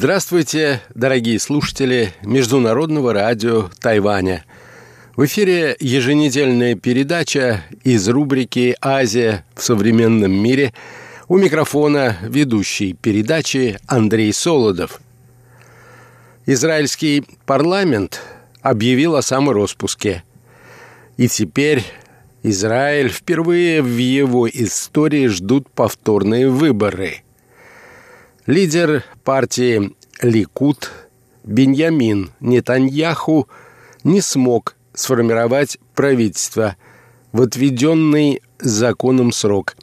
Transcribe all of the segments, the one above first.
Здравствуйте, дорогие слушатели Международного радио Тайваня. В эфире еженедельная передача из рубрики «Азия в современном мире». У микрофона ведущий передачи Андрей Солодов. Израильский парламент объявил о самороспуске. И теперь Израиль впервые в его истории ждут повторные выборы – Лидер партии «Ликут» Беньямин Нетаньяху не смог сформировать правительство в отведенный законом срок.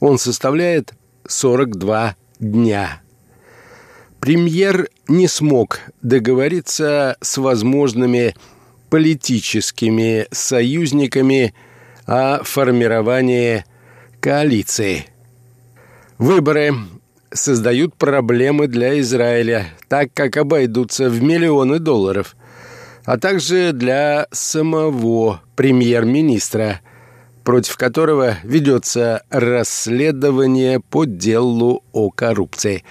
Он составляет 42 дня. Премьер не смог договориться с возможными политическими союзниками о формировании коалиции. Выборы создают проблемы для Израиля, так как обойдутся в миллионы долларов, а также для самого премьер-министра, против которого ведется расследование по делу о коррупции.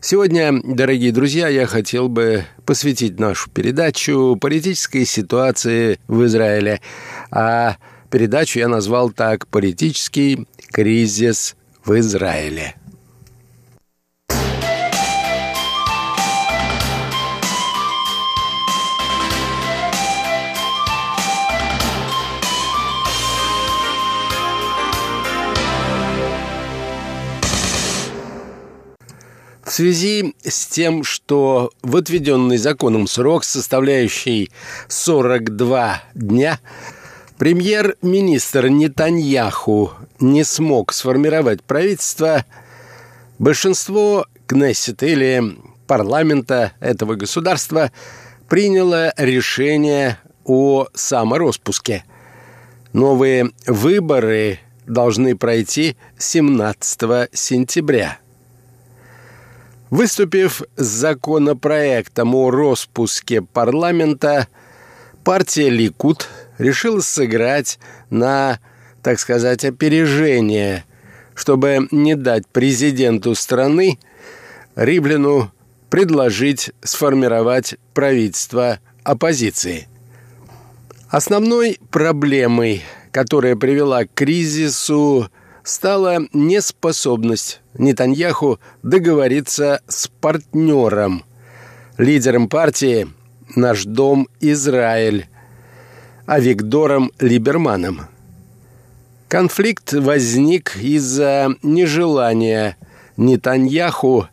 Сегодня, дорогие друзья, я хотел бы посвятить нашу передачу политической ситуации в Израиле. А передачу я назвал так «Политический кризис в Израиле». Связи с тем, что в отведенный законом срок, составляющий 42 дня, премьер-министр Нетаньяху не смог сформировать правительство, большинство Кнессета или парламента этого государства приняло решение о самороспуске. Новые выборы должны пройти 17 сентября – Выступив с законопроектом о распуске парламента, партия «Ликут» решила сыграть на, так сказать, опережение, чтобы не дать президенту страны Риблину предложить сформировать правительство оппозиции. Основной проблемой, которая привела к кризису, стала неспособность Нетаньяху договориться с партнером, лидером партии «Наш дом Израиль», Авигдором Либерманом. Конфликт возник из-за нежелания Нетаньяху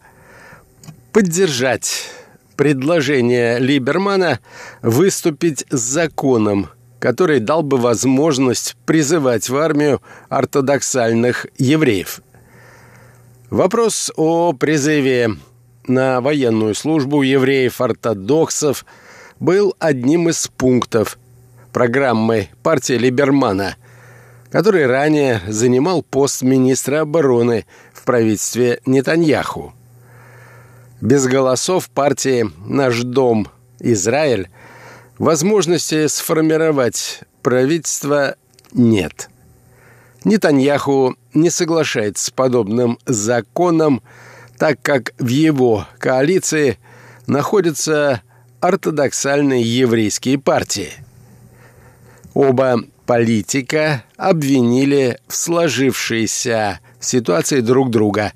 поддержать предложение Либермана выступить с законом – который дал бы возможность призывать в армию ортодоксальных евреев. Вопрос о призыве на военную службу евреев-ортодоксов был одним из пунктов программы партии Либермана, который ранее занимал пост министра обороны в правительстве Нетаньяху. Без голосов партии «Наш дом Израиль» Возможности сформировать правительство нет. Нетаньяху не соглашается с подобным законом, так как в его коалиции находятся ортодоксальные еврейские партии. Оба политика обвинили в сложившейся ситуации друг друга.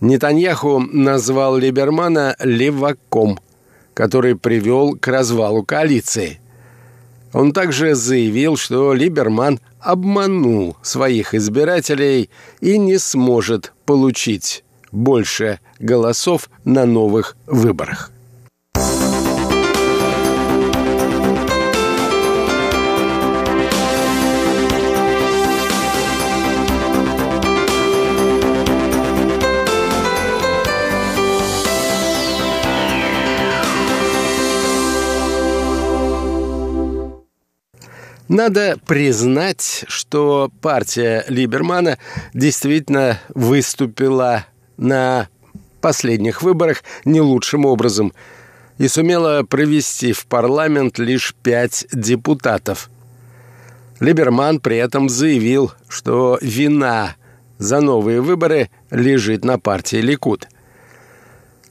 Нетаньяху назвал Либермана леваком – который привел к развалу коалиции. Он также заявил, что Либерман обманул своих избирателей и не сможет получить больше голосов на новых выборах. Надо признать, что партия Либермана действительно выступила на последних выборах не лучшим образом и сумела провести в парламент лишь пять депутатов. Либерман при этом заявил, что вина за новые выборы лежит на партии Ликуд.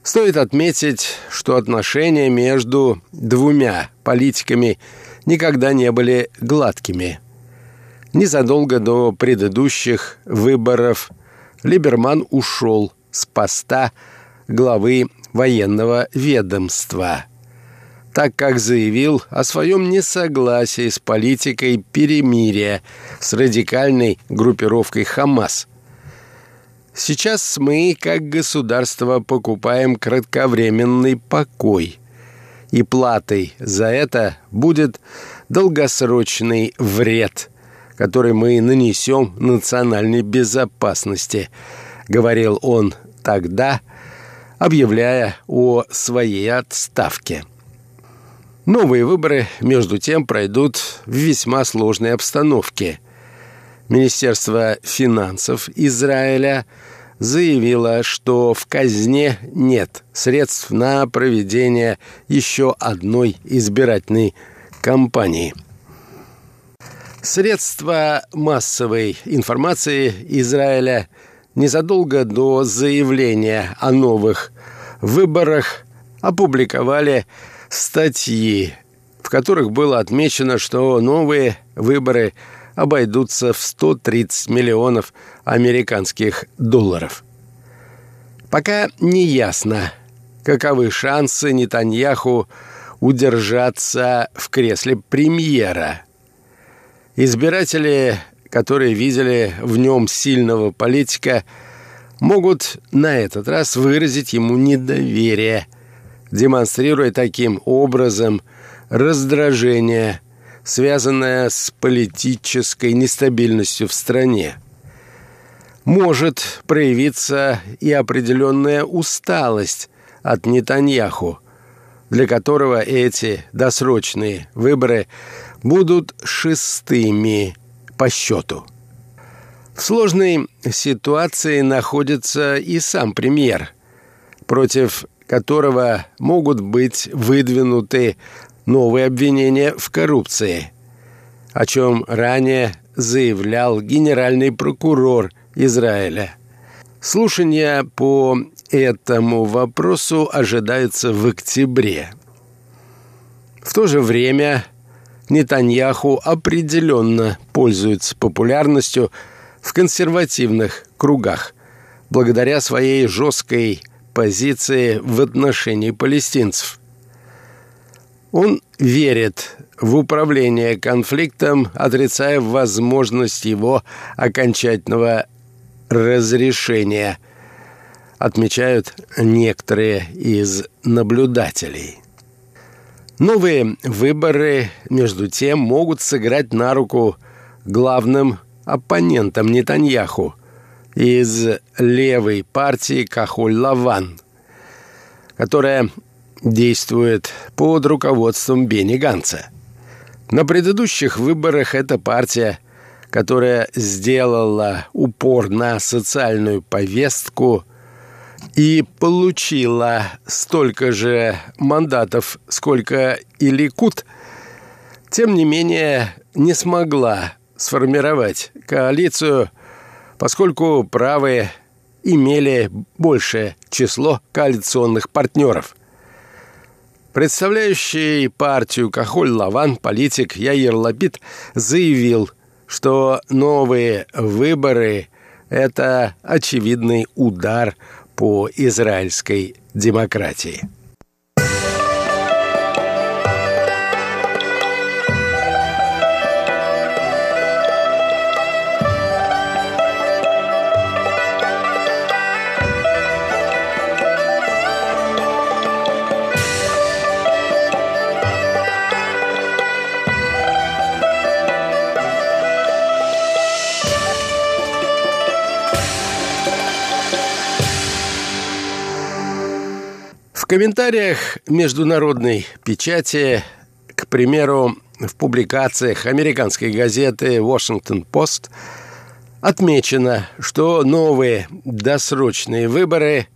Стоит отметить, что отношения между двумя политиками никогда не были гладкими. Незадолго до предыдущих выборов Либерман ушел с поста главы военного ведомства, так как заявил о своем несогласии с политикой перемирия с радикальной группировкой «Хамас», Сейчас мы, как государство, покупаем кратковременный покой. И платой за это будет долгосрочный вред, который мы нанесем национальной безопасности, говорил он тогда, объявляя о своей отставке. Новые выборы, между тем, пройдут в весьма сложной обстановке. Министерство финансов Израиля – заявила, что в казне нет средств на проведение еще одной избирательной кампании. Средства массовой информации Израиля незадолго до заявления о новых выборах опубликовали статьи, в которых было отмечено, что новые выборы – обойдутся в 130 миллионов американских долларов. Пока не ясно, каковы шансы Нетаньяху удержаться в кресле премьера. Избиратели, которые видели в нем сильного политика, могут на этот раз выразить ему недоверие, демонстрируя таким образом раздражение связанная с политической нестабильностью в стране. Может проявиться и определенная усталость от Нетаньяху, для которого эти досрочные выборы будут шестыми по счету. В сложной ситуации находится и сам премьер, против которого могут быть выдвинуты новые обвинения в коррупции, о чем ранее заявлял генеральный прокурор Израиля. Слушания по этому вопросу ожидаются в октябре. В то же время Нетаньяху определенно пользуется популярностью в консервативных кругах благодаря своей жесткой позиции в отношении палестинцев – он верит в управление конфликтом, отрицая возможность его окончательного разрешения, отмечают некоторые из наблюдателей. Новые выборы, между тем, могут сыграть на руку главным оппонентам Нетаньяху из левой партии Кахуль-Лаван, которая действует под руководством Бенни Ганца. На предыдущих выборах эта партия, которая сделала упор на социальную повестку и получила столько же мандатов, сколько и Ликут, тем не менее не смогла сформировать коалицию, поскольку правые имели большее число коалиционных партнеров – Представляющий партию Кахоль-Лаван политик Яир Лапид заявил, что новые выборы – это очевидный удар по израильской демократии. Комментариях международной печати, к примеру, в публикациях американской газеты «Вашингтон-Пост» отмечено, что новые досрочные выборы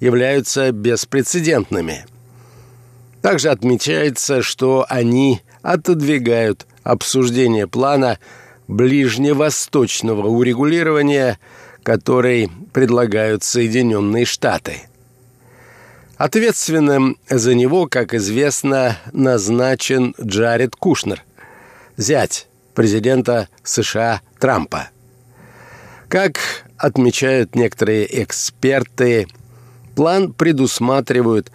являются беспрецедентными. Также отмечается, что они отодвигают обсуждение плана ближневосточного урегулирования, который предлагают Соединенные Штаты – Ответственным за него, как известно, назначен Джаред Кушнер, зять президента США Трампа. Как отмечают некоторые эксперты, план предусматривает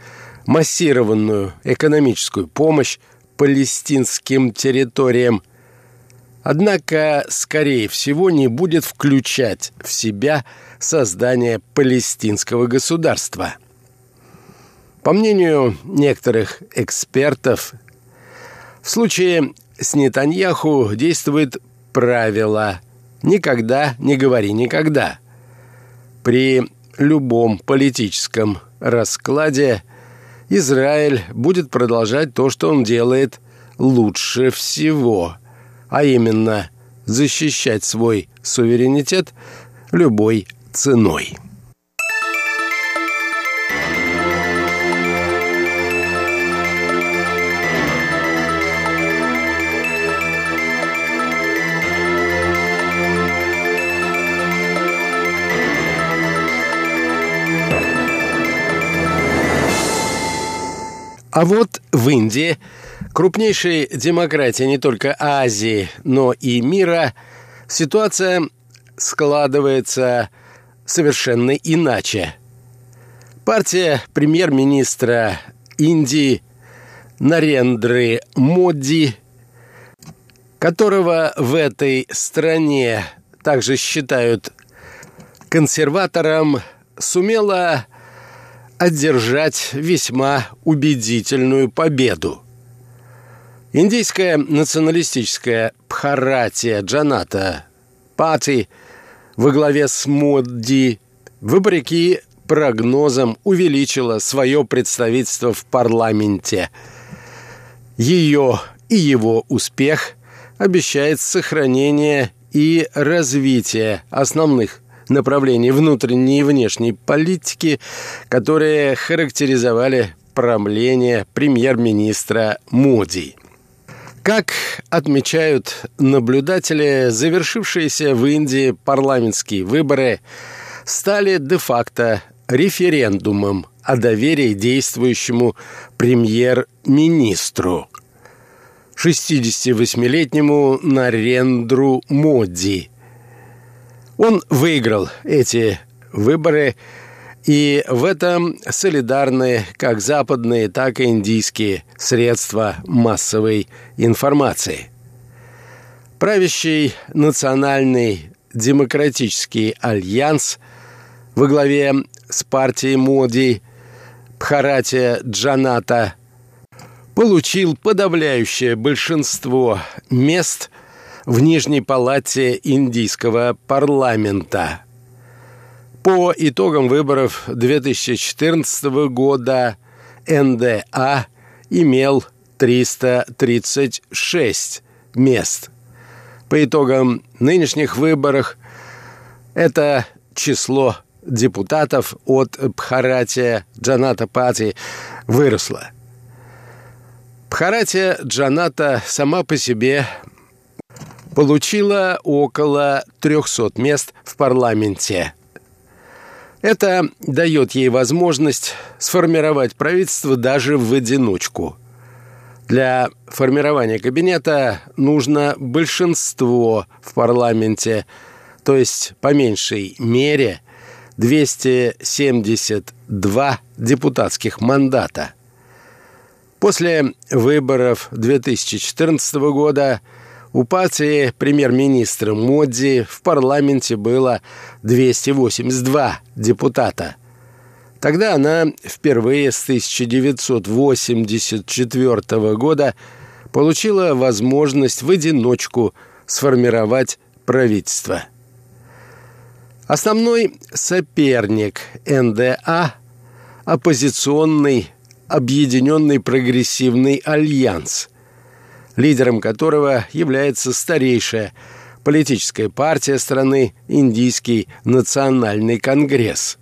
массированную экономическую помощь палестинским территориям, однако, скорее всего, не будет включать в себя создание палестинского государства. По мнению некоторых экспертов, в случае с Нетаньяху действует правило «никогда не говори никогда». При любом политическом раскладе Израиль будет продолжать то, что он делает лучше всего, а именно защищать свой суверенитет любой ценой. А вот в Индии, крупнейшей демократии не только Азии, но и мира, ситуация складывается совершенно иначе. Партия премьер-министра Индии Нарендры Моди, которого в этой стране также считают консерватором, сумела одержать весьма убедительную победу. Индийская националистическая Бхаратия Джаната Пати во главе с Модди, вопреки прогнозам, увеличила свое представительство в парламенте. Ее и его успех обещает сохранение и развитие основных направлений внутренней и внешней политики, которые характеризовали правление премьер-министра Моди. Как отмечают наблюдатели, завершившиеся в Индии парламентские выборы стали де-факто референдумом о доверии действующему премьер-министру 68-летнему Нарендру Моди – он выиграл эти выборы, и в этом солидарны как западные, так и индийские средства массовой информации. Правящий национальный демократический альянс во главе с партией Моди Бхаратия Джаната получил подавляющее большинство мест – в Нижней палате индийского парламента. По итогам выборов 2014 года НДА имел 336 мест. По итогам нынешних выборов это число депутатов от Бхаратия Джаната Пати выросло. Бхаратия Джаната сама по себе получила около 300 мест в парламенте. Это дает ей возможность сформировать правительство даже в одиночку. Для формирования кабинета нужно большинство в парламенте, то есть по меньшей мере 272 депутатских мандата. После выборов 2014 года – у партии премьер-министра Модди в парламенте было 282 депутата. Тогда она впервые с 1984 года получила возможность в одиночку сформировать правительство. Основной соперник НДА – оппозиционный Объединенный прогрессивный альянс – лидером которого является старейшая политическая партия страны Индийский национальный конгресс.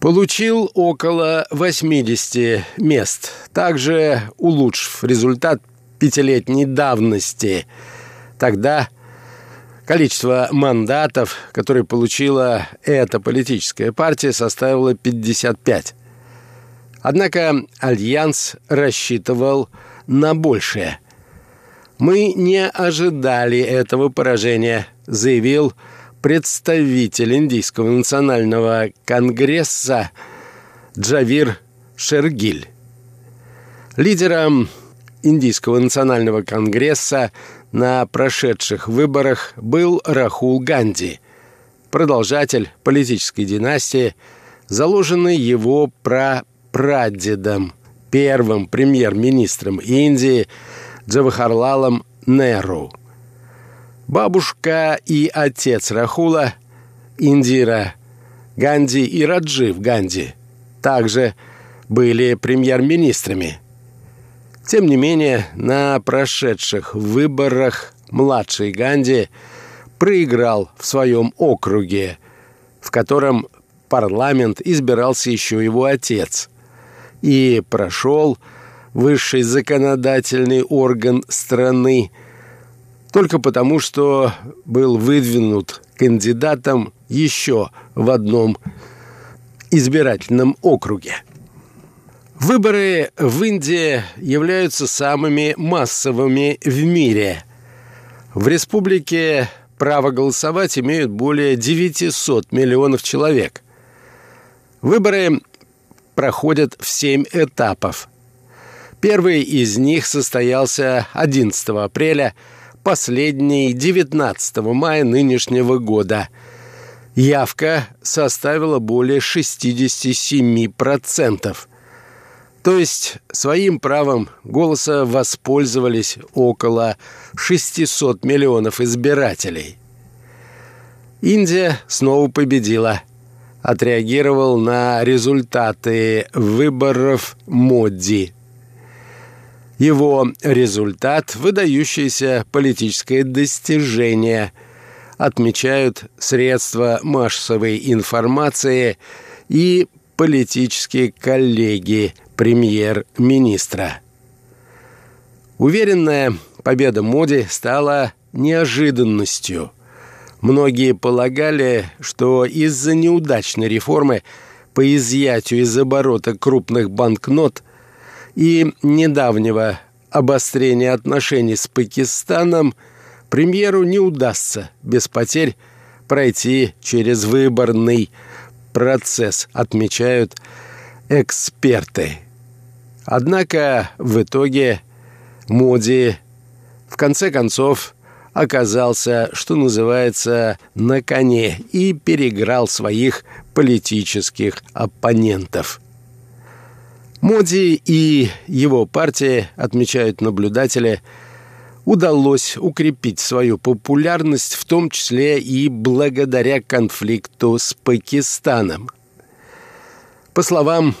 Получил около 80 мест, также улучшив результат пятилетней давности. Тогда количество мандатов, которые получила эта политическая партия, составило 55. Однако Альянс рассчитывал на большее. «Мы не ожидали этого поражения», — заявил представитель Индийского национального конгресса Джавир Шергиль. Лидером Индийского национального конгресса на прошедших выборах был Рахул Ганди, продолжатель политической династии, заложенной его прапрадедом, первым премьер-министром Индии Джавахарлалом Неру. Бабушка и отец Рахула, Индира Ганди и Раджив Ганди, также были премьер-министрами – тем не менее, на прошедших выборах младший Ганди проиграл в своем округе, в котором парламент избирался еще его отец, и прошел высший законодательный орган страны только потому, что был выдвинут кандидатом еще в одном избирательном округе. Выборы в Индии являются самыми массовыми в мире. В республике право голосовать имеют более 900 миллионов человек. Выборы проходят в семь этапов. Первый из них состоялся 11 апреля, последний 19 мая нынешнего года. Явка составила более 67%. То есть своим правом голоса воспользовались около 600 миллионов избирателей. Индия снова победила. Отреагировал на результаты выборов Модди. Его результат – выдающееся политическое достижение, отмечают средства массовой информации и политические коллеги премьер-министра. Уверенная победа Моди стала неожиданностью. Многие полагали, что из-за неудачной реформы по изъятию из оборота крупных банкнот и недавнего обострения отношений с Пакистаном премьеру не удастся без потерь пройти через выборный процесс, отмечают эксперты. Однако в итоге Моди в конце концов оказался, что называется, на коне и переграл своих политических оппонентов. Моди и его партия, отмечают наблюдатели, удалось укрепить свою популярность, в том числе и благодаря конфликту с Пакистаном. По словам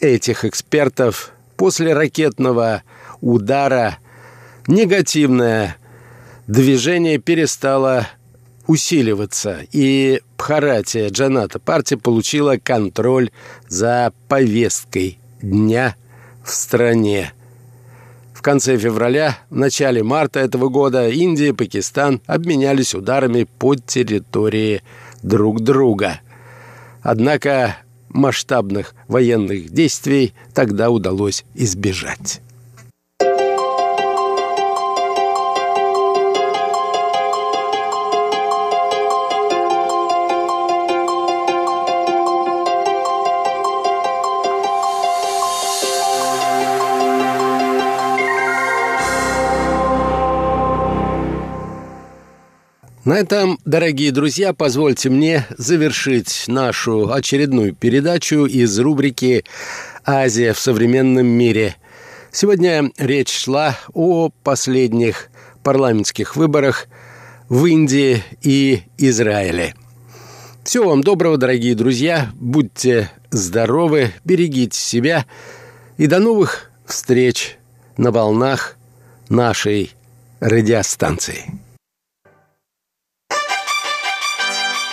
этих экспертов, после ракетного удара негативное движение перестало усиливаться, и Бхаратия Джаната партия получила контроль за повесткой дня в стране. В конце февраля, в начале марта этого года Индия и Пакистан обменялись ударами по территории друг друга. Однако масштабных военных действий тогда удалось избежать. На этом, дорогие друзья, позвольте мне завершить нашу очередную передачу из рубрики «Азия в современном мире». Сегодня речь шла о последних парламентских выборах в Индии и Израиле. Всего вам доброго, дорогие друзья. Будьте здоровы, берегите себя и до новых встреч на волнах нашей радиостанции.